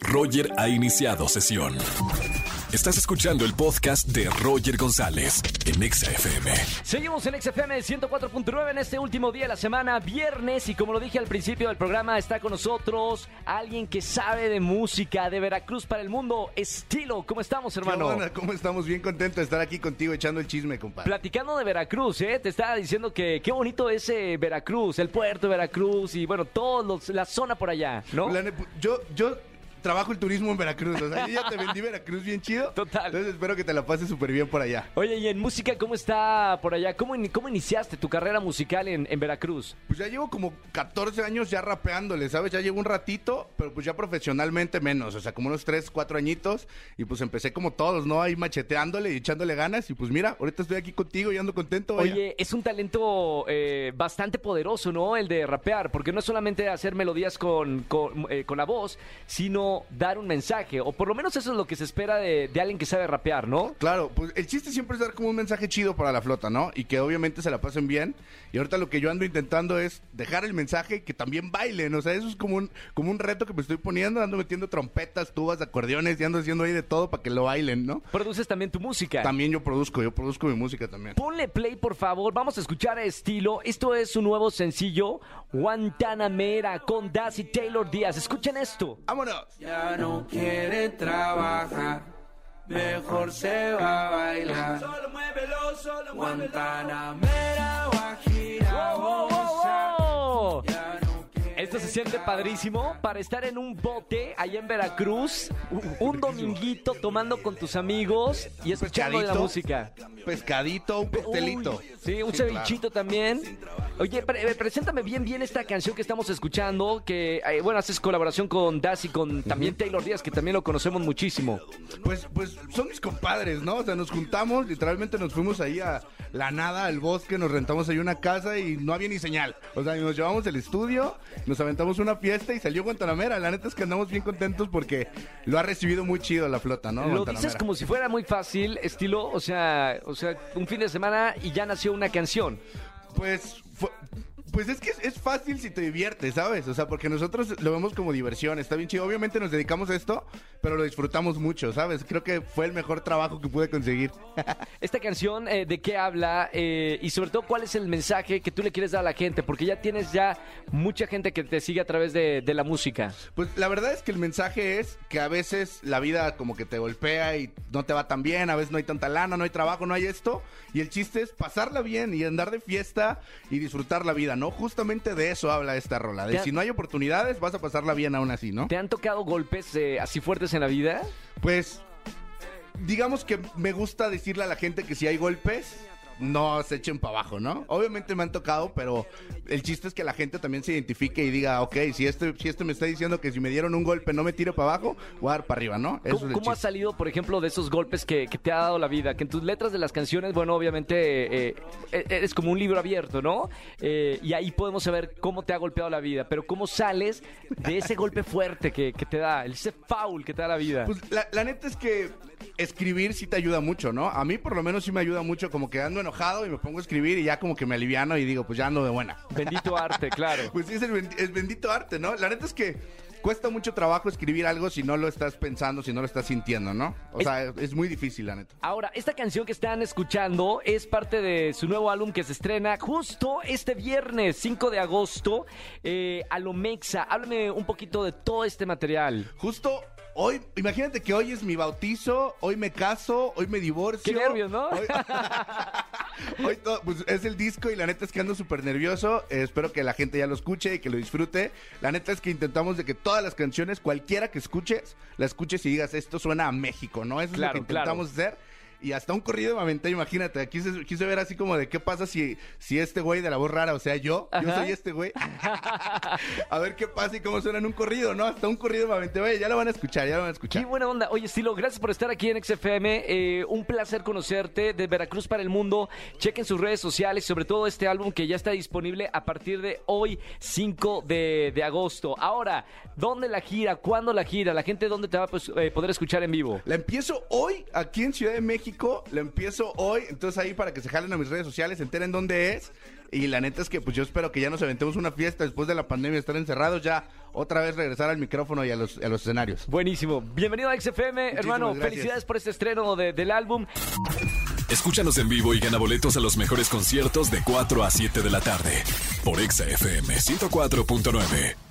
Roger ha iniciado sesión. Estás escuchando el podcast de Roger González en Exa FM. Seguimos en XFM 104.9 en este último día de la semana, viernes, y como lo dije al principio del programa, está con nosotros alguien que sabe de música de Veracruz para el mundo, Estilo. ¿Cómo estamos, hermano? ¿Qué onda? ¿Cómo estamos? Bien contento de estar aquí contigo echando el chisme, compadre. Platicando de Veracruz, ¿eh? Te estaba diciendo que qué bonito es eh, Veracruz, el puerto de Veracruz y bueno, toda la zona por allá, ¿no? Yo, yo trabajo el turismo en Veracruz. O sea, yo ya te vendí Veracruz bien chido. Total. Entonces espero que te la pases súper bien por allá. Oye, y en música, ¿cómo está por allá? ¿Cómo, in- cómo iniciaste tu carrera musical en, en Veracruz? Pues ya llevo como 14 años ya rapeándole, ¿sabes? Ya llevo un ratito, pero pues ya profesionalmente menos. O sea, como unos 3, 4 añitos. Y pues empecé como todos, ¿no? Ahí macheteándole y echándole ganas. Y pues mira, ahorita estoy aquí contigo y ando contento. vaya. Oye, es un talento eh, bastante poderoso, ¿no? El de rapear, porque no es solamente hacer melodías con, con, eh, con la voz, sino dar un mensaje, o por lo menos eso es lo que se espera de, de alguien que sabe rapear, ¿no? Claro, pues el chiste siempre es dar como un mensaje chido para la flota, ¿no? Y que obviamente se la pasen bien. Y ahorita lo que yo ando intentando es dejar el mensaje y que también bailen. O sea, eso es como un, como un reto que me estoy poniendo. Ando metiendo trompetas, tubas, acordeones y ando haciendo ahí de todo para que lo bailen, ¿no? Produces también tu música. También yo produzco, yo produzco mi música también. Ponle play, por favor. Vamos a escuchar a estilo. Esto es su nuevo sencillo, Guantanamera, con Daisy Taylor Díaz. Escuchen esto. ¡Vámonos! Ya no quiere trabajar, mejor se va a bailar. Solo muévelo, solo Guantanamera, Guajira, ¡Wow, wow, Esto se siente padrísimo para estar en un bote allá en Veracruz, un dominguito tomando con tus amigos y escuchando de la música. Pescadito, un costelito. Uy, sí, un Sí, cevichito también. Oye, pre- eh, preséntame bien bien esta canción que estamos escuchando, que eh, bueno, haces colaboración con Das y con también Taylor Díaz, que también lo conocemos muchísimo. Pues, pues son mis compadres, ¿no? O sea, nos juntamos, literalmente nos fuimos ahí a la nada, al bosque, nos rentamos ahí una casa y no había ni señal. O sea, nos llevamos el estudio, nos aventamos una fiesta y salió Guantanamera. La neta es que andamos bien contentos porque lo ha recibido muy chido la flota, ¿no? Lo dices como si fuera muy fácil, estilo, o sea, o sea, un fin de semana y ya nació una canción. Pues, fue- pues es que es, es fácil si te diviertes, ¿sabes? O sea, porque nosotros lo vemos como diversión, está bien chido. Obviamente nos dedicamos a esto, pero lo disfrutamos mucho, ¿sabes? Creo que fue el mejor trabajo que pude conseguir. Esta canción, eh, ¿de qué habla? Eh, y sobre todo, ¿cuál es el mensaje que tú le quieres dar a la gente? Porque ya tienes ya mucha gente que te sigue a través de, de la música. Pues la verdad es que el mensaje es que a veces la vida como que te golpea y no te va tan bien, a veces no hay tanta lana, no hay trabajo, no hay esto, y el chiste es pasarla bien y andar de fiesta y disfrutar la vida, ¿no? Justamente de eso habla esta rola, de si no hay oportunidades vas a pasarla bien aún así, ¿no? ¿Te han tocado golpes eh, así fuertes en la vida? Pues digamos que me gusta decirle a la gente que si hay golpes, no se echen para abajo, ¿no? Obviamente me han tocado, pero el chiste es que la gente también se identifique y diga, ok, si este, si este me está diciendo que si me dieron un golpe no me tiro para abajo, voy a dar para arriba, ¿no? Eso ¿Cómo, es cómo chiste. salido, por ejemplo, de esos golpes que, que te ha dado la vida? Que en tus letras de las canciones, bueno, obviamente eh, eh, eres como un libro abierto, ¿no? Eh, y ahí podemos saber cómo te ha golpeado la vida, pero cómo sales de ese golpe fuerte que, que te da, ese foul que te da la vida. Pues la, la neta es que escribir sí te ayuda mucho, ¿no? A mí por lo menos sí me ayuda mucho, como que ando enojado y me pongo a escribir y ya como que me aliviano y digo, pues ya ando de buena. Bendito arte, claro. Pues sí, es el, bendi- el bendito arte, ¿no? La neta es que cuesta mucho trabajo escribir algo si no lo estás pensando, si no lo estás sintiendo, ¿no? O Es- sea, es muy difícil, la neta. Ahora, esta canción que están escuchando es parte de su nuevo álbum que se estrena justo este viernes, 5 de agosto, eh, a lo Mexa. Háblame un poquito de todo este material. Justo hoy, imagínate que hoy es mi bautizo, hoy me caso, hoy me divorcio. Qué nervios, ¿no? Hoy, hoy todo- pues es el disco y la neta es que ando súper nervioso. Eh, espero que la gente ya lo escuche y que lo disfrute. La neta es que intentamos de que todas las canciones, cualquiera que escuches, la escuches y digas, esto suena a México, ¿no? Eso Claro, es lo que intentamos hacer. Y hasta un corrido me aventé, imagínate. Quise, quise ver así como de qué pasa si, si este güey de la voz rara, o sea, yo, yo soy este güey. a ver qué pasa y cómo suena en un corrido, ¿no? Hasta un corrido me aventé. Oye, ya lo van a escuchar, ya lo van a escuchar. Qué buena onda. Oye, Estilo, gracias por estar aquí en XFM. Eh, un placer conocerte de Veracruz para el mundo. Chequen sus redes sociales, sobre todo este álbum que ya está disponible a partir de hoy, 5 de, de agosto. Ahora, ¿dónde la gira? ¿Cuándo la gira? ¿La gente dónde te va a pues, eh, poder escuchar en vivo? La empiezo hoy aquí en Ciudad de México. La empiezo hoy. Entonces ahí para que se jalen a mis redes sociales, se enteren dónde es. Y la neta es que pues yo espero que ya nos aventemos una fiesta después de la pandemia, estar encerrados, ya otra vez regresar al micrófono y a los, a los escenarios. Buenísimo. Bienvenido a XFM, hermano. gracias. Felicidades por este estreno de- del álbum. Escúchanos en vivo y gana boletos a los mejores conciertos de 4 a 7 de la tarde por Exa FM 104.9.